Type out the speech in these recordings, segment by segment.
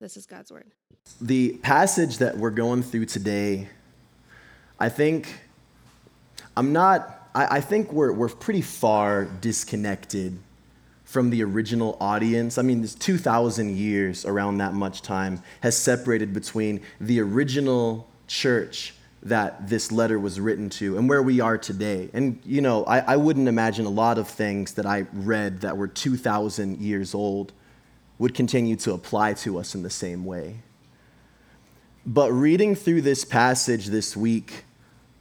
This is God's word. The passage that we're going through today, I think, I'm not, I, I think we're, we're pretty far disconnected from the original audience. I mean, this 2,000 years, around that much time, has separated between the original church that this letter was written to and where we are today. And, you know, I, I wouldn't imagine a lot of things that I read that were 2,000 years old would continue to apply to us in the same way. But reading through this passage this week,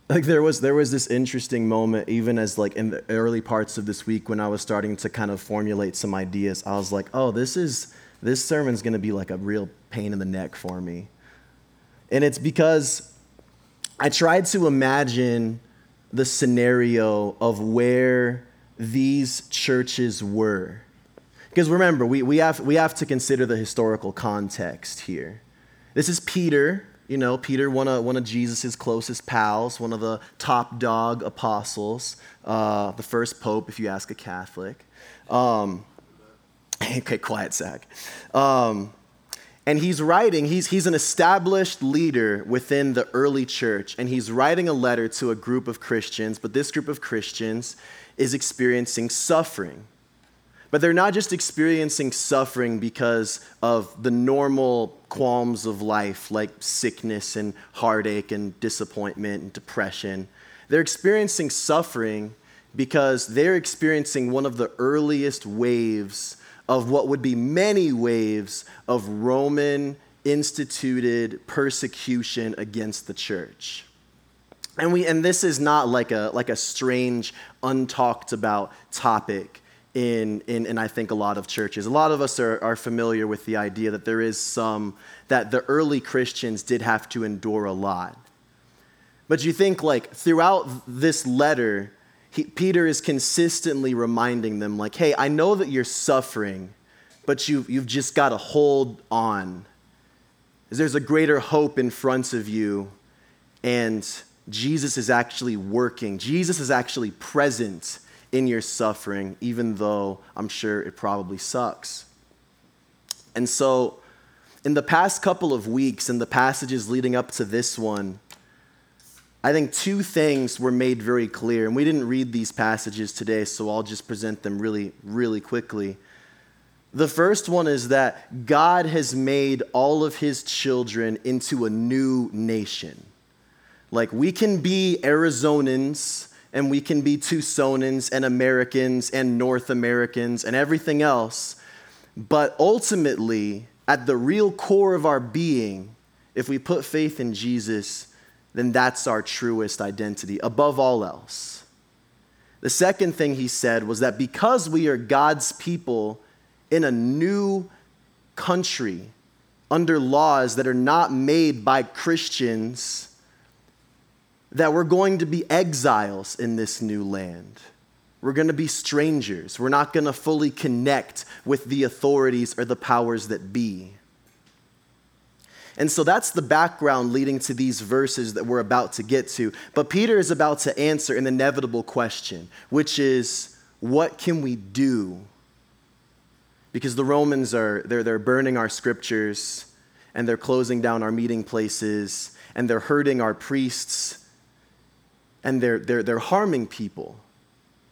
like there was there was this interesting moment even as like in the early parts of this week when I was starting to kind of formulate some ideas. I was like, "Oh, this is this sermon's going to be like a real pain in the neck for me." And it's because I tried to imagine the scenario of where these churches were because remember, we, we, have, we have to consider the historical context here. This is Peter, you know, Peter, one of, one of Jesus' closest pals, one of the top dog apostles, uh, the first pope, if you ask a Catholic. Um, okay, quiet, Zach. Um, and he's writing, he's, he's an established leader within the early church, and he's writing a letter to a group of Christians, but this group of Christians is experiencing suffering. But they're not just experiencing suffering because of the normal qualms of life, like sickness and heartache and disappointment and depression. They're experiencing suffering because they're experiencing one of the earliest waves of what would be many waves of Roman instituted persecution against the church. And, we, and this is not like a, like a strange, untalked about topic in, in, in I think a lot of churches. A lot of us are, are familiar with the idea that there is some, that the early Christians did have to endure a lot. But you think, like, throughout this letter, he, Peter is consistently reminding them, like, hey, I know that you're suffering, but you, you've just got to hold on. There's a greater hope in front of you, and Jesus is actually working. Jesus is actually present in your suffering, even though I'm sure it probably sucks. And so, in the past couple of weeks, in the passages leading up to this one, I think two things were made very clear. And we didn't read these passages today, so I'll just present them really, really quickly. The first one is that God has made all of his children into a new nation. Like we can be Arizonans and we can be Tucsonans and Americans and North Americans and everything else. But ultimately, at the real core of our being, if we put faith in Jesus, then that's our truest identity above all else. The second thing he said was that because we are God's people in a new country under laws that are not made by Christians, that we're going to be exiles in this new land. We're going to be strangers. We're not going to fully connect with the authorities or the powers that be. And so that's the background leading to these verses that we're about to get to. But Peter is about to answer an inevitable question, which is what can we do? Because the Romans are they're, they're burning our scriptures and they're closing down our meeting places and they're hurting our priests and they're, they're, they're harming people,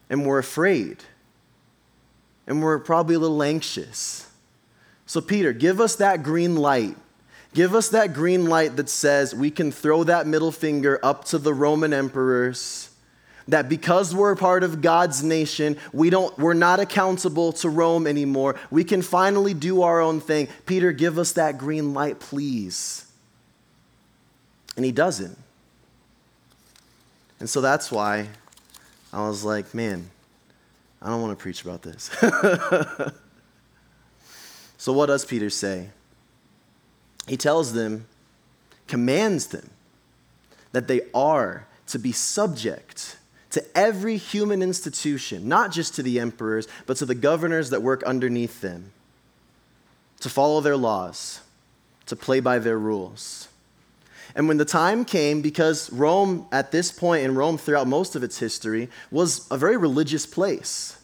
and we're afraid, and we're probably a little anxious. So, Peter, give us that green light. Give us that green light that says we can throw that middle finger up to the Roman emperors. That because we're a part of God's nation, we don't, we're not accountable to Rome anymore. We can finally do our own thing. Peter, give us that green light, please. And he doesn't. And so that's why I was like, man, I don't want to preach about this. so, what does Peter say? He tells them, commands them, that they are to be subject to every human institution, not just to the emperors, but to the governors that work underneath them, to follow their laws, to play by their rules. And when the time came, because Rome at this point, and Rome throughout most of its history, was a very religious place.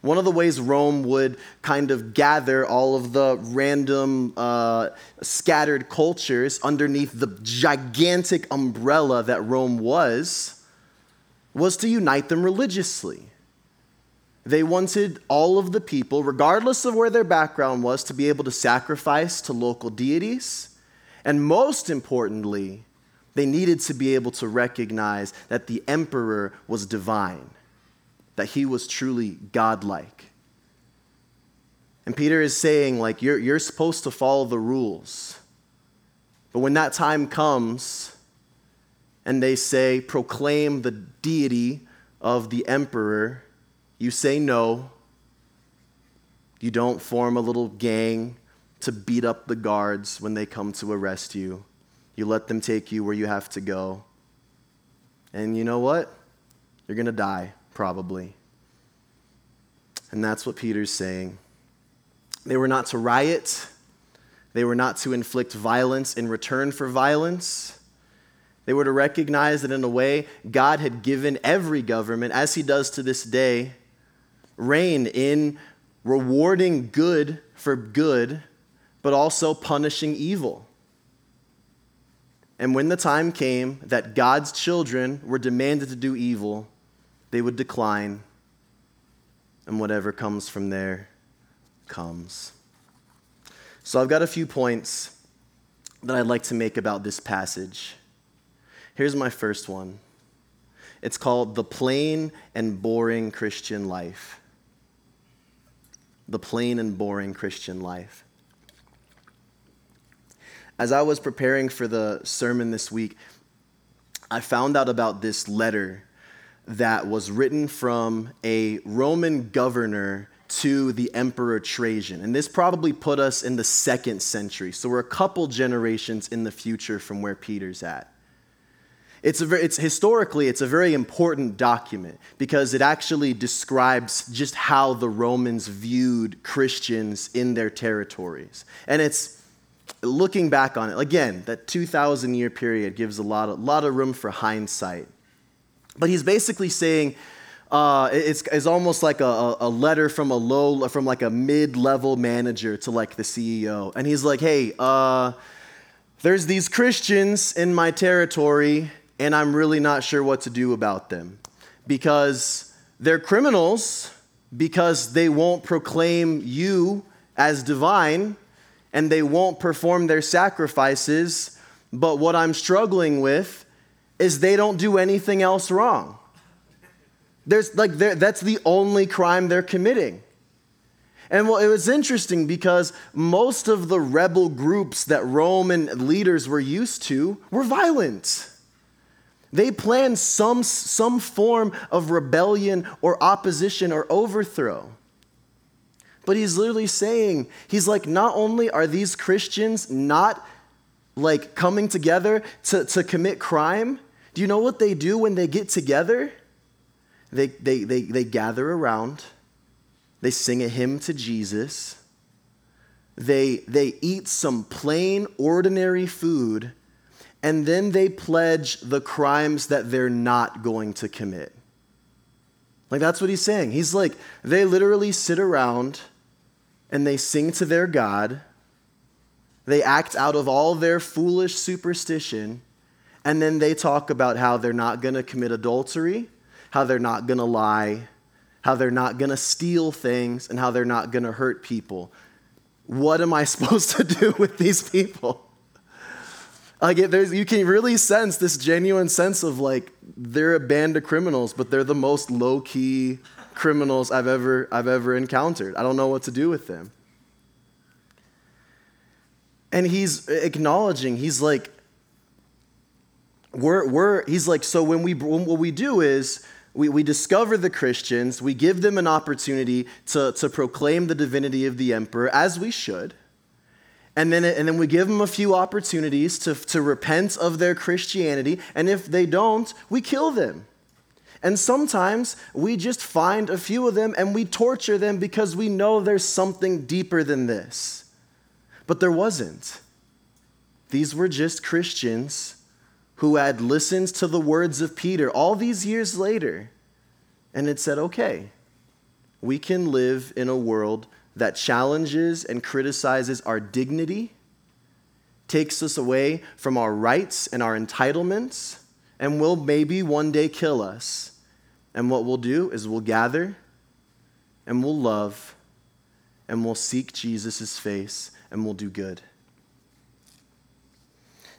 One of the ways Rome would kind of gather all of the random uh, scattered cultures underneath the gigantic umbrella that Rome was was to unite them religiously. They wanted all of the people, regardless of where their background was, to be able to sacrifice to local deities. And most importantly, they needed to be able to recognize that the emperor was divine, that he was truly godlike. And Peter is saying, like, you're, you're supposed to follow the rules. But when that time comes, and they say, proclaim the deity of the emperor, you say no. You don't form a little gang to beat up the guards when they come to arrest you. You let them take you where you have to go. And you know what? You're going to die, probably. And that's what Peter's saying. They were not to riot, they were not to inflict violence in return for violence. They were to recognize that, in a way, God had given every government, as He does to this day, reign in rewarding good for good, but also punishing evil. And when the time came that God's children were demanded to do evil, they would decline, and whatever comes from there comes. So I've got a few points that I'd like to make about this passage. Here's my first one it's called The Plain and Boring Christian Life. The Plain and Boring Christian Life. As I was preparing for the sermon this week, I found out about this letter that was written from a Roman governor to the Emperor Trajan. And this probably put us in the second century. So we're a couple generations in the future from where Peter's at. It's, a it's historically it's a very important document because it actually describes just how the Romans viewed Christians in their territories. And it's looking back on it again, that 2000 year period gives a lot of, lot of room for hindsight. But he's basically saying uh, it's, it's almost like a, a letter from a low from like a mid-level manager to like the CEO. And he's like, hey, uh, there's these Christians in my territory and I'm really not sure what to do about them because they're criminals because they won't proclaim you as divine and they won't perform their sacrifices. But what I'm struggling with is they don't do anything else wrong. There's like that's the only crime they're committing. And well, it was interesting because most of the rebel groups that Roman leaders were used to were violent. They planned some, some form of rebellion or opposition or overthrow. But he's literally saying, he's like, not only are these Christians not like coming together to, to commit crime, do you know what they do when they get together? They, they, they, they gather around, they sing a hymn to Jesus, they, they eat some plain, ordinary food and then they pledge the crimes that they're not going to commit. Like, that's what he's saying. He's like, they literally sit around and they sing to their God. They act out of all their foolish superstition. And then they talk about how they're not going to commit adultery, how they're not going to lie, how they're not going to steal things, and how they're not going to hurt people. What am I supposed to do with these people? Like there's, you can really sense this genuine sense of like they're a band of criminals, but they're the most low key criminals I've ever I've ever encountered. I don't know what to do with them. And he's acknowledging, he's like, we're, we're he's like, so when we what we do is we, we discover the Christians, we give them an opportunity to, to proclaim the divinity of the emperor, as we should. And then, and then we give them a few opportunities to, to repent of their Christianity. And if they don't, we kill them. And sometimes we just find a few of them and we torture them because we know there's something deeper than this. But there wasn't. These were just Christians who had listened to the words of Peter all these years later and had said, okay, we can live in a world that challenges and criticizes our dignity, takes us away from our rights and our entitlements, and will maybe one day kill us. And what we'll do is we'll gather and we'll love and we'll seek Jesus' face and we'll do good.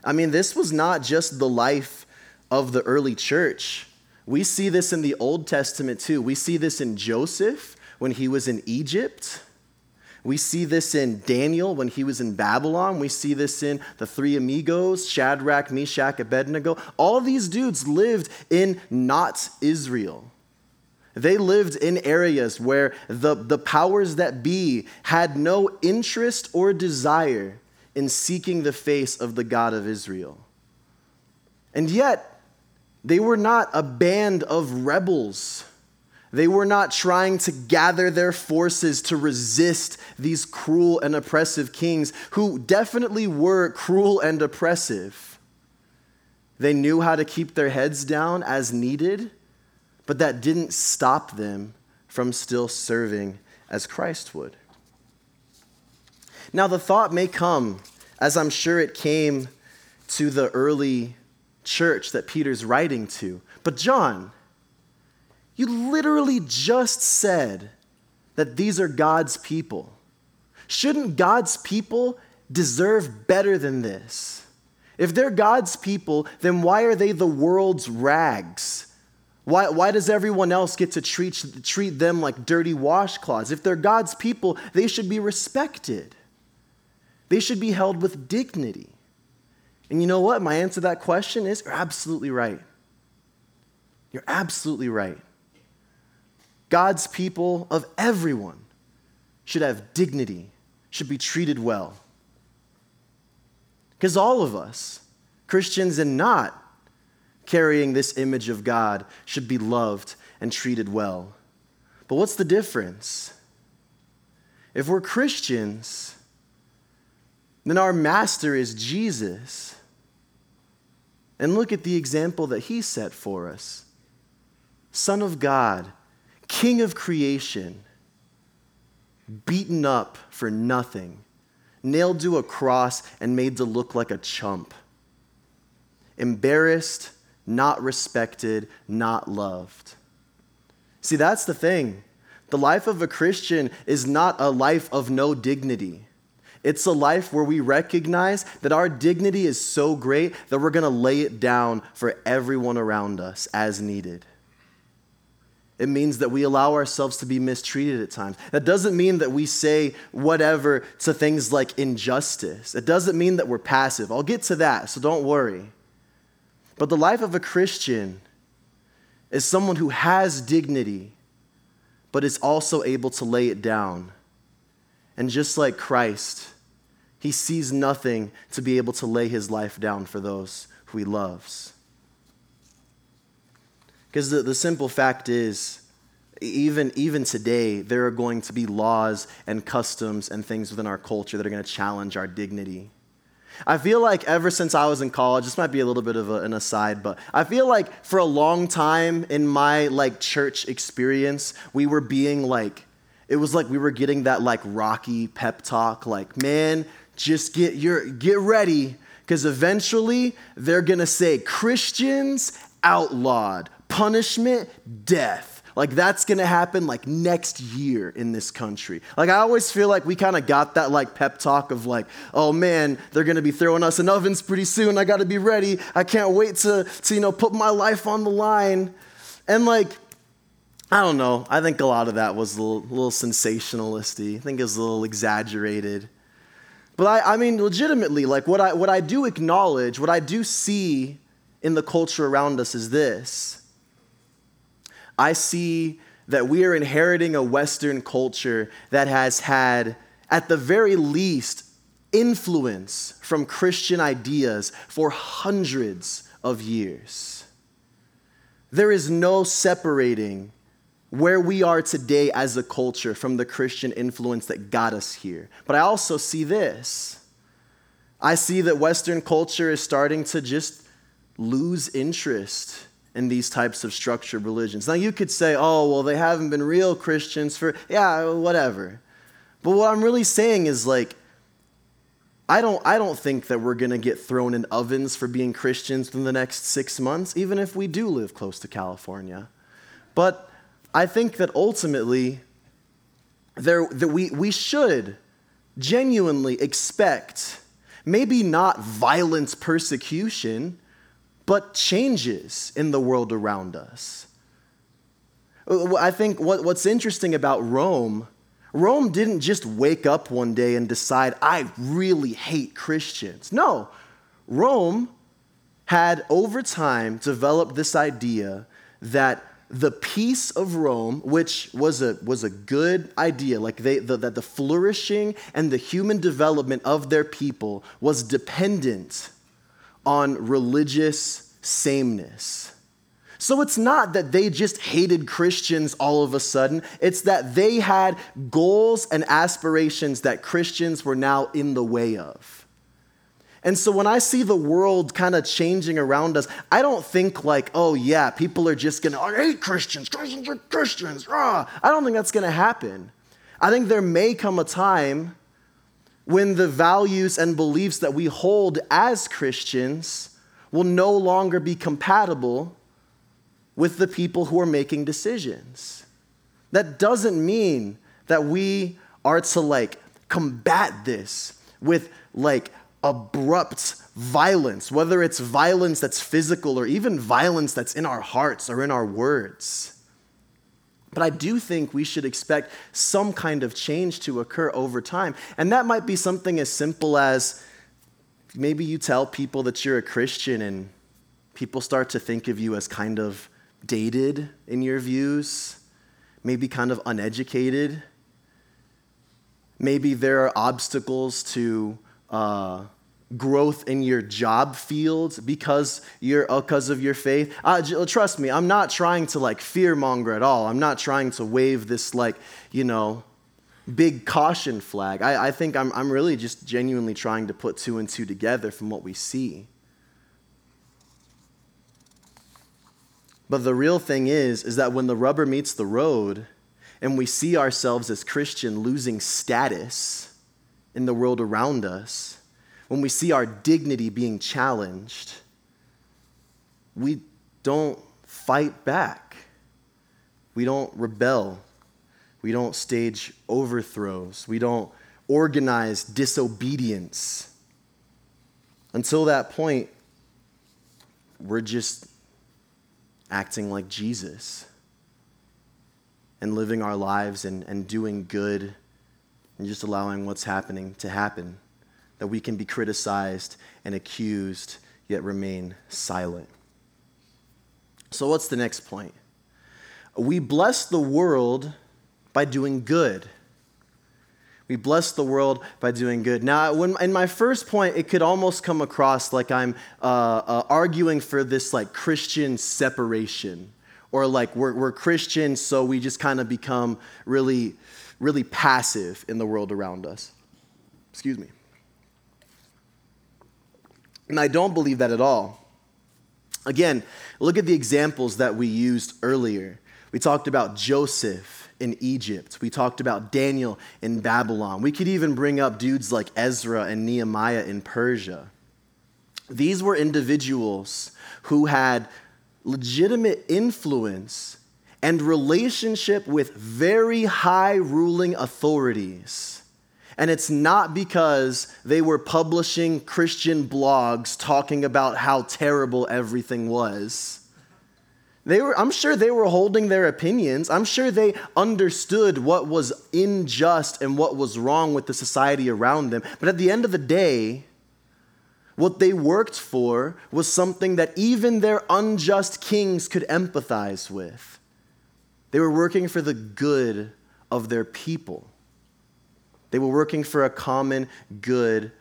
I mean, this was not just the life of the early church. We see this in the Old Testament too. We see this in Joseph when he was in Egypt. We see this in Daniel when he was in Babylon. We see this in the three amigos, Shadrach, Meshach, Abednego. All these dudes lived in not Israel. They lived in areas where the, the powers that be had no interest or desire in seeking the face of the God of Israel. And yet, they were not a band of rebels they were not trying to gather their forces to resist these cruel and oppressive kings who definitely were cruel and oppressive. They knew how to keep their heads down as needed, but that didn't stop them from still serving as Christ would. Now, the thought may come, as I'm sure it came to the early church that Peter's writing to, but John, you literally just said that these are God's people. Shouldn't God's people deserve better than this? If they're God's people, then why are they the world's rags? Why, why does everyone else get to treat, treat them like dirty washcloths? If they're God's people, they should be respected. They should be held with dignity. And you know what? My answer to that question is you're absolutely right. You're absolutely right. God's people of everyone should have dignity, should be treated well. Because all of us, Christians and not carrying this image of God, should be loved and treated well. But what's the difference? If we're Christians, then our master is Jesus. And look at the example that he set for us Son of God king of creation, beaten up for nothing, nailed to a cross and made to look like a chump, embarrassed, not respected, not loved. See, that's the thing. The life of a Christian is not a life of no dignity. It's a life where we recognize that our dignity is so great that we're going to lay it down for everyone around us as needed. It means that we allow ourselves to be mistreated at times. That doesn't mean that we say whatever to things like injustice. It doesn't mean that we're passive. I'll get to that, so don't worry. But the life of a Christian is someone who has dignity, but is also able to lay it down. And just like Christ, he sees nothing to be able to lay his life down for those who he loves. Because the, the simple fact is, even, even today, there are going to be laws and customs and things within our culture that are going to challenge our dignity. I feel like ever since I was in college, this might be a little bit of a, an aside, but I feel like for a long time in my like church experience, we were being like, it was like we were getting that like rocky pep talk, like, man, just get your get ready, because eventually they're gonna say Christians outlawed, punishment, death. Like that's gonna happen like next year in this country. Like I always feel like we kind of got that like pep talk of like, oh man, they're gonna be throwing us in ovens pretty soon. I gotta be ready. I can't wait to, to you know, put my life on the line. And like, I don't know. I think a lot of that was a little, little sensationalisty. I think it was a little exaggerated. But I, I mean, legitimately, like what I, what I do acknowledge, what I do see in the culture around us is this I see that we are inheriting a Western culture that has had, at the very least, influence from Christian ideas for hundreds of years. There is no separating where we are today as a culture from the Christian influence that got us here. But I also see this. I see that Western culture is starting to just lose interest in these types of structured religions. Now, you could say, oh, well, they haven't been real Christians for, yeah, whatever. But what I'm really saying is like, I don't, I don't think that we're going to get thrown in ovens for being Christians in the next six months, even if we do live close to California. But I think that ultimately, there, that we, we should genuinely expect maybe not violent persecution, but changes in the world around us. I think what, what's interesting about Rome Rome didn't just wake up one day and decide, I really hate Christians. No, Rome had over time developed this idea that the peace of Rome, which was a, was a good idea, like they, the, that the flourishing and the human development of their people was dependent on religious sameness. So it's not that they just hated Christians all of a sudden, it's that they had goals and aspirations that Christians were now in the way of. And so when I see the world kind of changing around us, I don't think like, oh yeah, people are just gonna, I hate Christians, Christians are Christians. Rah. I don't think that's gonna happen. I think there may come a time when the values and beliefs that we hold as Christians will no longer be compatible with the people who are making decisions. That doesn't mean that we are to like combat this with like abrupt violence, whether it's violence that's physical or even violence that's in our hearts or in our words. But I do think we should expect some kind of change to occur over time. And that might be something as simple as maybe you tell people that you're a Christian and people start to think of you as kind of dated in your views, maybe kind of uneducated. Maybe there are obstacles to uh, growth in your job field because you're because of your faith. Uh, trust me, I'm not trying to like fear monger at all. I'm not trying to wave this like you know big caution flag. I, I think I'm, I'm really just genuinely trying to put two and two together from what we see. But the real thing is, is that when the rubber meets the road and we see ourselves as Christian losing status in the world around us, when we see our dignity being challenged, we don't fight back. We don't rebel. We don't stage overthrows. We don't organize disobedience. Until that point, we're just acting like Jesus and living our lives and, and doing good and just allowing what's happening to happen. That we can be criticized and accused, yet remain silent. So, what's the next point? We bless the world by doing good. We bless the world by doing good. Now, when, in my first point, it could almost come across like I'm uh, uh, arguing for this like Christian separation, or like we're, we're Christians, so we just kind of become really, really passive in the world around us. Excuse me. And I don't believe that at all. Again, look at the examples that we used earlier. We talked about Joseph in Egypt. We talked about Daniel in Babylon. We could even bring up dudes like Ezra and Nehemiah in Persia. These were individuals who had legitimate influence and relationship with very high ruling authorities. And it's not because they were publishing Christian blogs talking about how terrible everything was. They were, I'm sure they were holding their opinions. I'm sure they understood what was unjust and what was wrong with the society around them. But at the end of the day, what they worked for was something that even their unjust kings could empathize with. They were working for the good of their people. They were working for a common good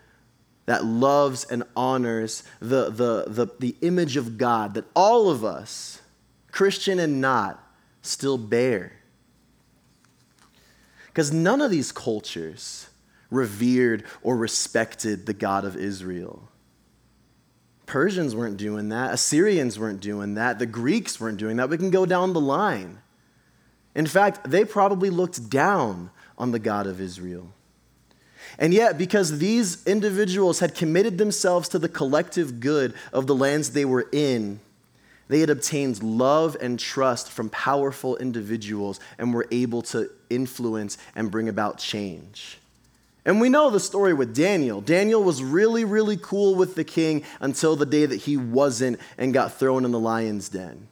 that loves and honors the, the, the, the image of God that all of us, Christian and not, still bear. Because none of these cultures revered or respected the God of Israel. Persians weren't doing that. Assyrians weren't doing that. The Greeks weren't doing that. We can go down the line. In fact, they probably looked down on the God of Israel. And yet, because these individuals had committed themselves to the collective good of the lands they were in, they had obtained love and trust from powerful individuals and were able to influence and bring about change. And we know the story with Daniel. Daniel was really, really cool with the king until the day that he wasn't and got thrown in the lion's den.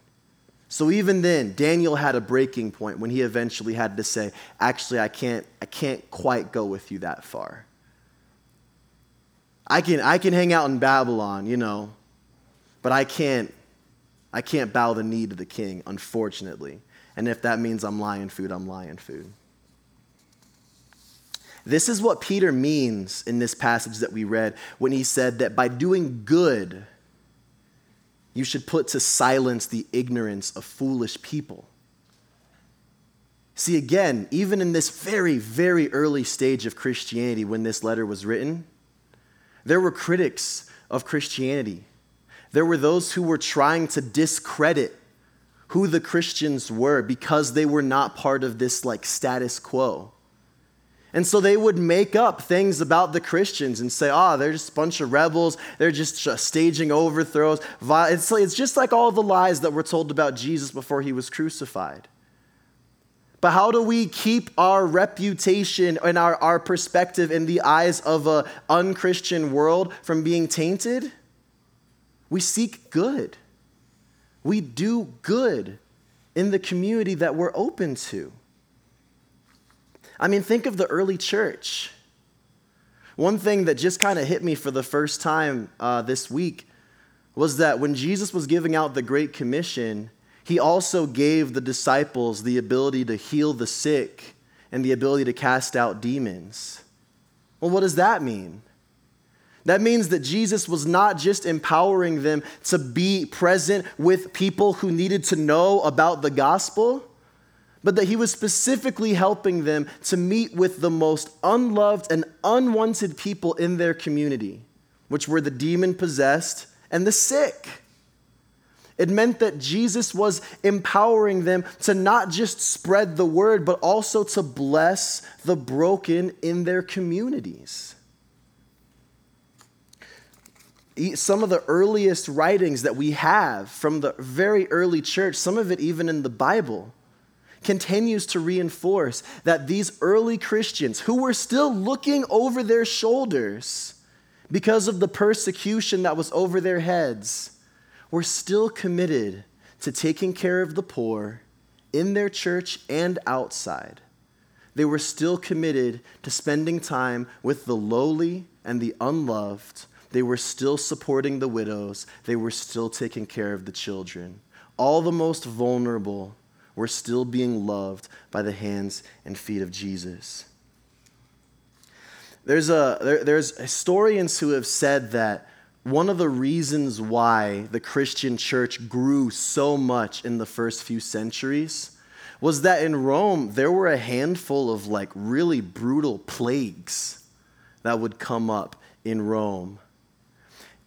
So even then, Daniel had a breaking point when he eventually had to say, actually, I can't, I can't quite go with you that far. I can, I can hang out in Babylon, you know, but I can't, I can't bow the knee to the king, unfortunately. And if that means I'm lion food, I'm lion food. This is what Peter means in this passage that we read when he said that by doing good, you should put to silence the ignorance of foolish people. See, again, even in this very, very early stage of Christianity, when this letter was written, there were critics of Christianity. There were those who were trying to discredit who the Christians were because they were not part of this like status quo. And so they would make up things about the Christians and say, oh, they're just a bunch of rebels. They're just uh, staging overthrows. It's, it's just like all the lies that were told about Jesus before he was crucified. But how do we keep our reputation and our, our perspective in the eyes of an unchristian world from being tainted? We seek good. We do good in the community that we're open to. I mean, think of the early church. One thing that just kind of hit me for the first time uh, this week was that when Jesus was giving out the Great Commission, he also gave the disciples the ability to heal the sick and the ability to cast out demons. Well, what does that mean? That means that Jesus was not just empowering them to be present with people who needed to know about the gospel but that he was specifically helping them to meet with the most unloved and unwanted people in their community, which were the demon possessed and the sick. It meant that Jesus was empowering them to not just spread the word, but also to bless the broken in their communities. Some of the earliest writings that we have from the very early church, some of it even in the Bible, continues to reinforce that these early Christians who were still looking over their shoulders because of the persecution that was over their heads were still committed to taking care of the poor in their church and outside. They were still committed to spending time with the lowly and the unloved. They were still supporting the widows. They were still taking care of the children. All the most vulnerable we're still being loved by the hands and feet of Jesus. There's, a, there, there's historians who have said that one of the reasons why the Christian church grew so much in the first few centuries was that in Rome there were a handful of like really brutal plagues that would come up in Rome.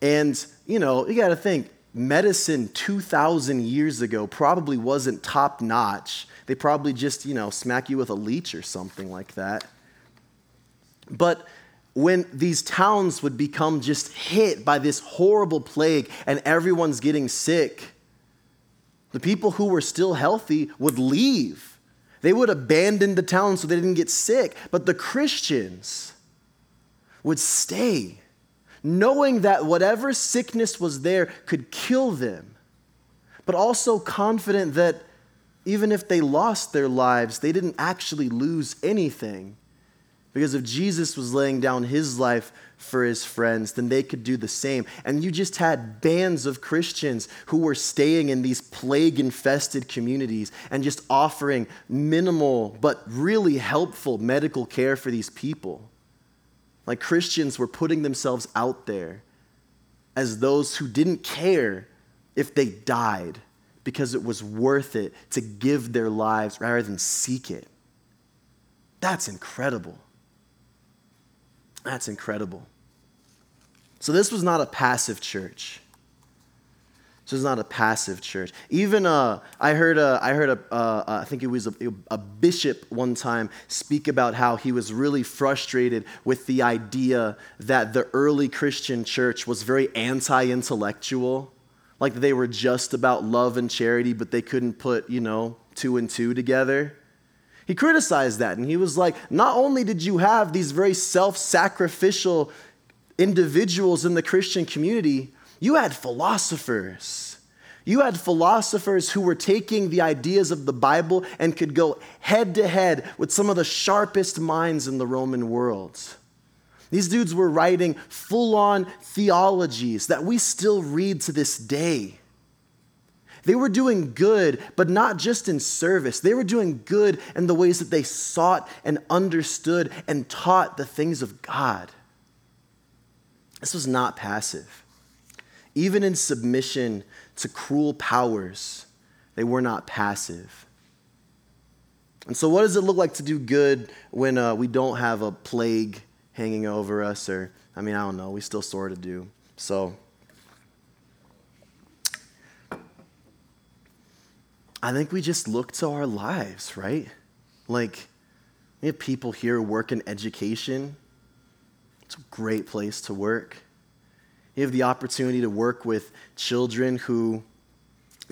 And, you know, you got to think medicine 2,000 years ago probably wasn't top notch. They probably just, you know, smack you with a leech or something like that. But when these towns would become just hit by this horrible plague and everyone's getting sick, the people who were still healthy would leave. They would abandon the town so they didn't get sick. But the Christians would stay knowing that whatever sickness was there could kill them, but also confident that even if they lost their lives, they didn't actually lose anything Because if Jesus was laying down his life for his friends, then they could do the same. And you just had bands of Christians who were staying in these plague infested communities and just offering minimal but really helpful medical care for these people. Like Christians were putting themselves out there as those who didn't care if they died because it was worth it to give their lives rather than seek it. That's incredible. That's incredible. So, this was not a passive church. This was not a passive church. Even uh, I heard, a, I heard a, uh, uh, I think it was a, a bishop one time speak about how he was really frustrated with the idea that the early Christian church was very anti intellectual. Like they were just about love and charity, but they couldn't put, you know, two and two together. He criticized that and he was like, not only did you have these very self sacrificial individuals in the Christian community, you had philosophers. You had philosophers who were taking the ideas of the Bible and could go head to head with some of the sharpest minds in the Roman world. These dudes were writing full on theologies that we still read to this day. They were doing good, but not just in service. They were doing good in the ways that they sought and understood and taught the things of God. This was not passive. Even in submission to cruel powers, they were not passive. And so, what does it look like to do good when uh, we don't have a plague hanging over us? Or, I mean, I don't know, we still sort of do. So, I think we just look to our lives, right? Like, we have people here work in education. It's a great place to work. You have the opportunity to work with children who,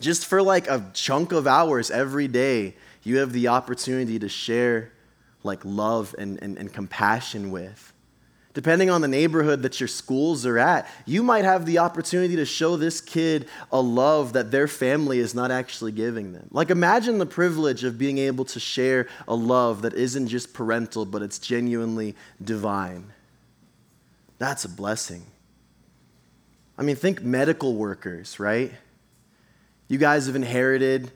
just for like a chunk of hours every day, you have the opportunity to share like love and, and, and compassion with. Depending on the neighborhood that your schools are at, you might have the opportunity to show this kid a love that their family is not actually giving them. Like, imagine the privilege of being able to share a love that isn't just parental, but it's genuinely divine. That's a blessing. I mean, think medical workers, right? You guys have inherited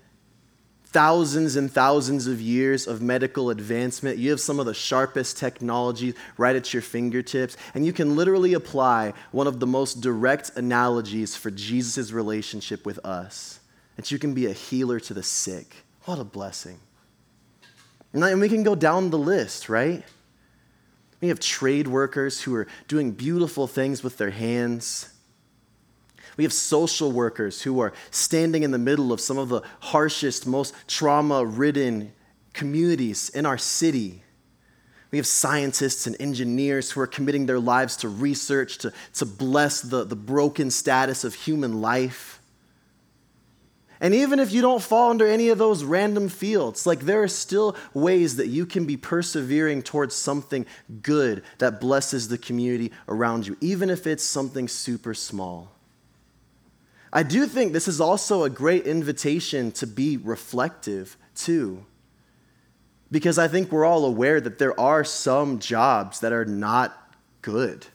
thousands and thousands of years of medical advancement. You have some of the sharpest technology right at your fingertips, and you can literally apply one of the most direct analogies for Jesus' relationship with us that you can be a healer to the sick. What a blessing. And we can go down the list, right? We have trade workers who are doing beautiful things with their hands. We have social workers who are standing in the middle of some of the harshest, most trauma ridden communities in our city. We have scientists and engineers who are committing their lives to research, to, to bless the, the broken status of human life. And even if you don't fall under any of those random fields, like there are still ways that you can be persevering towards something good that blesses the community around you, even if it's something super small. I do think this is also a great invitation to be reflective, too. Because I think we're all aware that there are some jobs that are not good.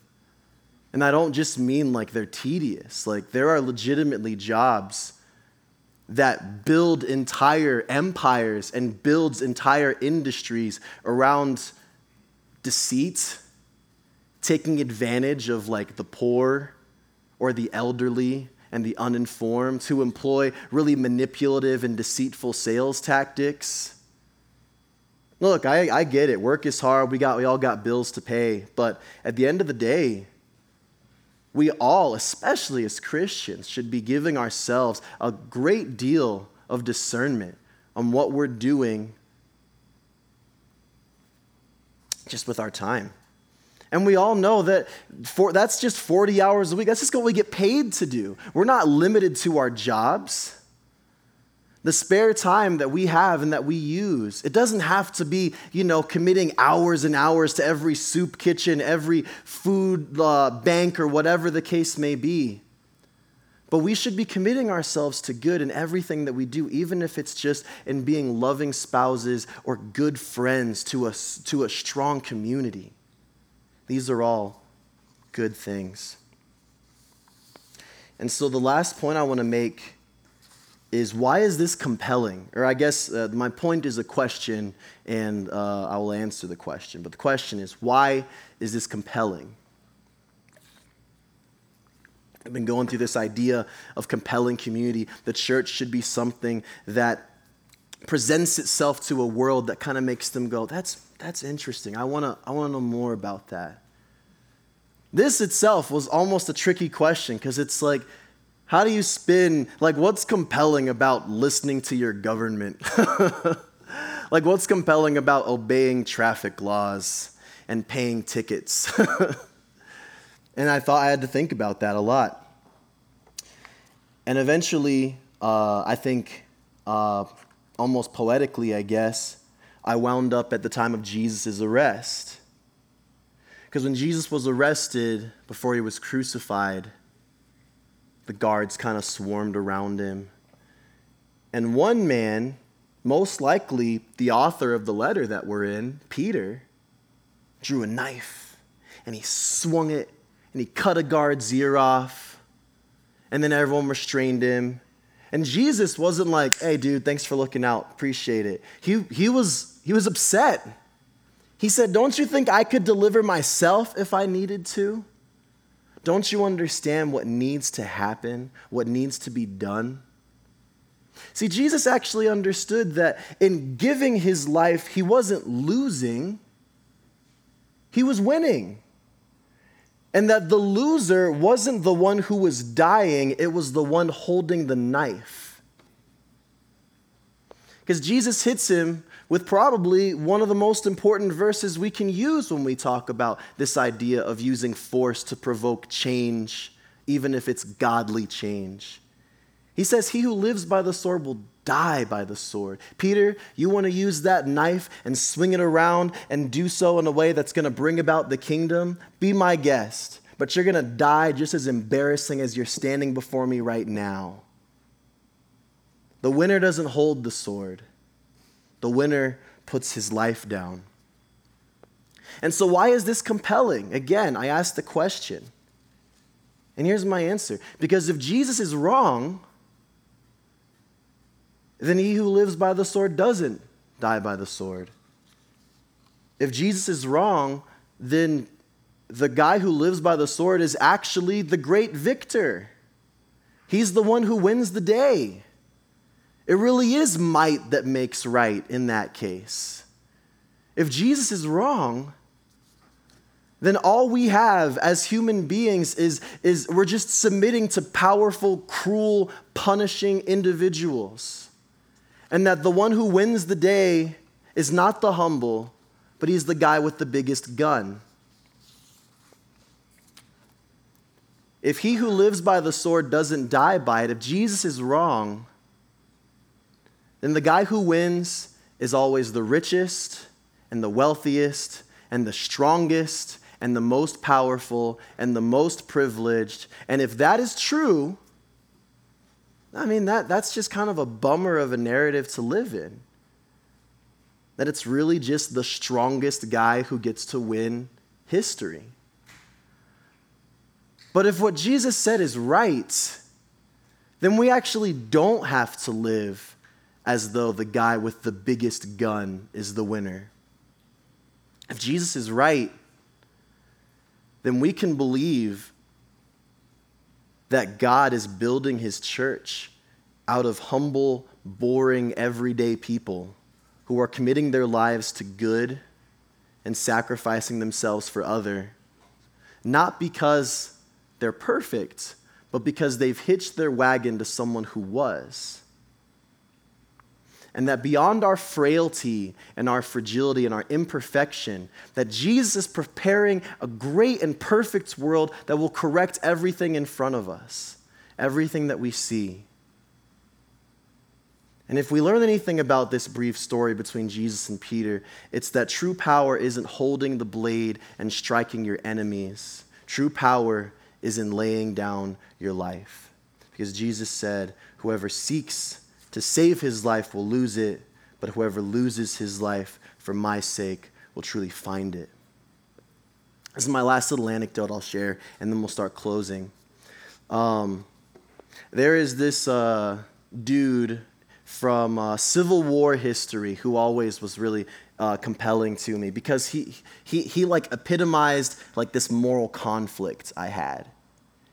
And I don't just mean like they're tedious, like, there are legitimately jobs that build entire empires and builds entire industries around deceit, taking advantage of like the poor or the elderly and the uninformed, who employ really manipulative and deceitful sales tactics. Look, I, I get it. Work is hard. We, got, we all got bills to pay. But at the end of the day, we all, especially as Christians, should be giving ourselves a great deal of discernment on what we're doing just with our time. And we all know that for, that's just 40 hours a week. That's just what we get paid to do. We're not limited to our jobs. The spare time that we have and that we use, it doesn't have to be, you know, committing hours and hours to every soup kitchen, every food uh, bank, or whatever the case may be. But we should be committing ourselves to good in everything that we do, even if it's just in being loving spouses or good friends to a, to a strong community. These are all good things. And so the last point I want to make is why is this compelling? Or I guess uh, my point is a question, and uh, I will answer the question. But the question is why is this compelling? I've been going through this idea of compelling community. The church should be something that presents itself to a world that kind of makes them go, that's, that's interesting. I want to I wanna know more about that. This itself was almost a tricky question because it's like, how do you spin, like, what's compelling about listening to your government? like, what's compelling about obeying traffic laws and paying tickets? and I thought I had to think about that a lot. And eventually, uh, I think, uh, almost poetically, I guess, I wound up at the time of Jesus' arrest. Because when Jesus was arrested before he was crucified, the guards kind of swarmed around him. And one man, most likely the author of the letter that we're in, Peter, drew a knife and he swung it and he cut a guard's ear off. And then everyone restrained him. And Jesus wasn't like, hey, dude, thanks for looking out. Appreciate it. He, he, was, he was upset. He said, Don't you think I could deliver myself if I needed to? Don't you understand what needs to happen, what needs to be done? See, Jesus actually understood that in giving his life, he wasn't losing, he was winning. And that the loser wasn't the one who was dying, it was the one holding the knife. Because Jesus hits him with probably one of the most important verses we can use when we talk about this idea of using force to provoke change, even if it's godly change. He says, He who lives by the sword will die by the sword. Peter, you want to use that knife and swing it around and do so in a way that's going to bring about the kingdom? Be my guest. But you're going to die just as embarrassing as you're standing before me right now. The winner doesn't hold the sword. The winner puts his life down. And so, why is this compelling? Again, I ask the question. And here's my answer because if Jesus is wrong, then he who lives by the sword doesn't die by the sword. If Jesus is wrong, then the guy who lives by the sword is actually the great victor. He's the one who wins the day. It really is might that makes right in that case. If Jesus is wrong, then all we have as human beings is, is we're just submitting to powerful, cruel, punishing individuals. And that the one who wins the day is not the humble, but he's the guy with the biggest gun. If he who lives by the sword doesn't die by it, if Jesus is wrong, then the guy who wins is always the richest and the wealthiest and the strongest and the most powerful and the most privileged. And if that is true, I mean, that, that's just kind of a bummer of a narrative to live in. That it's really just the strongest guy who gets to win history. But if what Jesus said is right, then we actually don't have to live as though the guy with the biggest gun is the winner. If Jesus is right, then we can believe that God is building his church out of humble, boring, everyday people who are committing their lives to good and sacrificing themselves for other, not because they're perfect, but because they've hitched their wagon to someone who was and that beyond our frailty and our fragility and our imperfection, that Jesus is preparing a great and perfect world that will correct everything in front of us, everything that we see. And if we learn anything about this brief story between Jesus and Peter, it's that true power isn't holding the blade and striking your enemies. True power is in laying down your life. because Jesus said, Whoever seeks to save his life will lose it, but whoever loses his life for my sake will truly find it. This is my last little anecdote I'll share, and then we'll start closing. Um, there is this uh, dude from uh, Civil War history who always was really uh, compelling to me because he, he, he like epitomized like this moral conflict I had.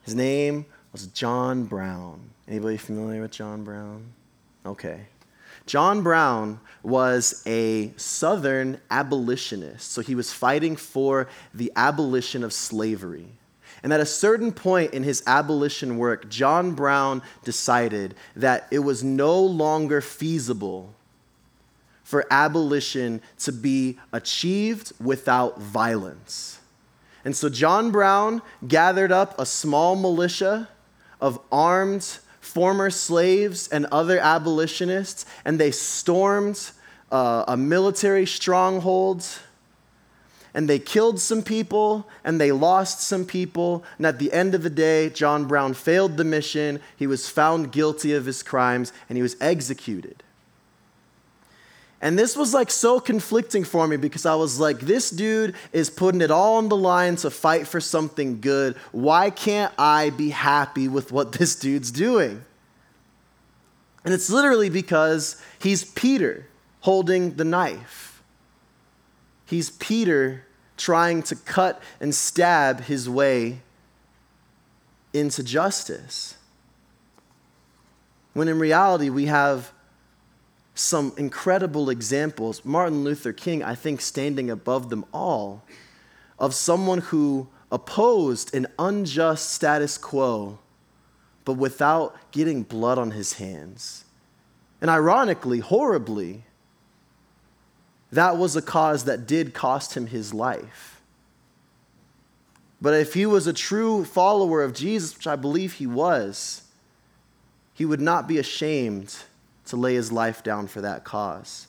His name was John Brown. Anybody familiar with John Brown? Okay. John Brown was a Southern abolitionist, so he was fighting for the abolition of slavery. And at a certain point in his abolition work, John Brown decided that it was no longer feasible for abolition to be achieved without violence. And so John Brown gathered up a small militia of armed former slaves and other abolitionists, and they stormed uh, a military stronghold. And they killed some people and they lost some people. And at the end of the day, John Brown failed the mission. He was found guilty of his crimes and he was executed. And this was like so conflicting for me because I was like, this dude is putting it all on the line to fight for something good. Why can't I be happy with what this dude's doing? And it's literally because he's Peter holding the knife. He's Peter trying to cut and stab his way into justice. When in reality, we have some incredible examples. Martin Luther King, I think, standing above them all, of someone who opposed an unjust status quo, but without getting blood on his hands. And ironically, horribly, that was a cause that did cost him his life. But if he was a true follower of Jesus, which I believe he was, he would not be ashamed to lay his life down for that cause.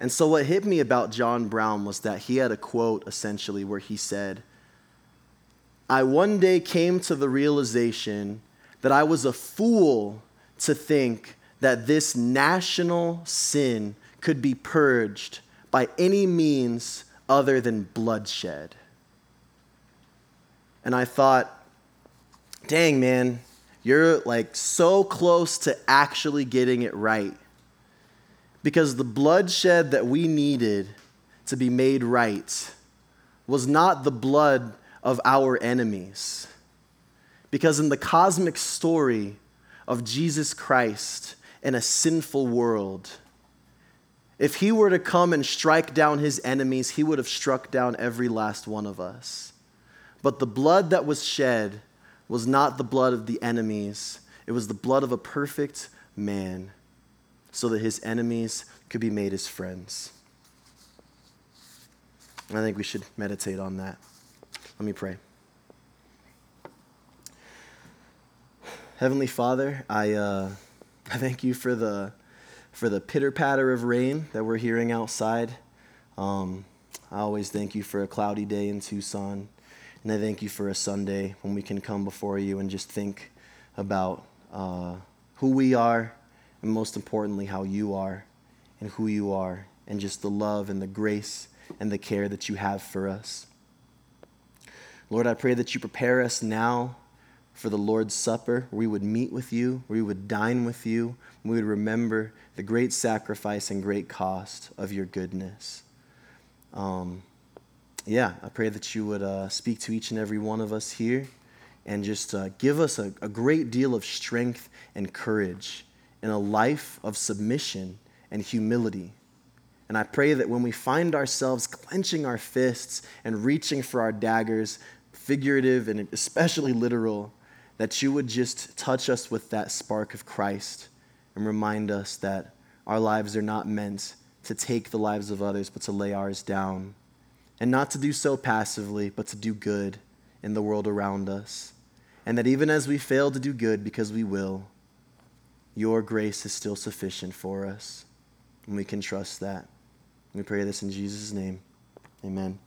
And so, what hit me about John Brown was that he had a quote essentially where he said, I one day came to the realization that I was a fool to think that this national sin could be purged by any means other than bloodshed. And I thought, dang, man, you're like so close to actually getting it right. Because the bloodshed that we needed to be made right was not the blood of our enemies. Because in the cosmic story of Jesus Christ in a sinful world, if he were to come and strike down his enemies, he would have struck down every last one of us. But the blood that was shed was not the blood of the enemies, it was the blood of a perfect man, so that his enemies could be made his friends. I think we should meditate on that. Let me pray. Heavenly Father, I, uh, I thank you for the, for the pitter patter of rain that we're hearing outside. Um, I always thank you for a cloudy day in Tucson. And I thank you for a Sunday when we can come before you and just think about uh, who we are, and most importantly, how you are and who you are, and just the love and the grace and the care that you have for us. Lord, I pray that you prepare us now for the Lord's Supper, we would meet with you, we would dine with you, we would remember the great sacrifice and great cost of your goodness. Um, yeah, I pray that you would uh, speak to each and every one of us here and just uh, give us a, a great deal of strength and courage in a life of submission and humility. And I pray that when we find ourselves clenching our fists and reaching for our daggers, figurative and especially literal, that you would just touch us with that spark of Christ and remind us that our lives are not meant to take the lives of others, but to lay ours down and not to do so passively, but to do good in the world around us. And that even as we fail to do good, because we will, your grace is still sufficient for us. And we can trust that. We pray this in Jesus' name. Amen.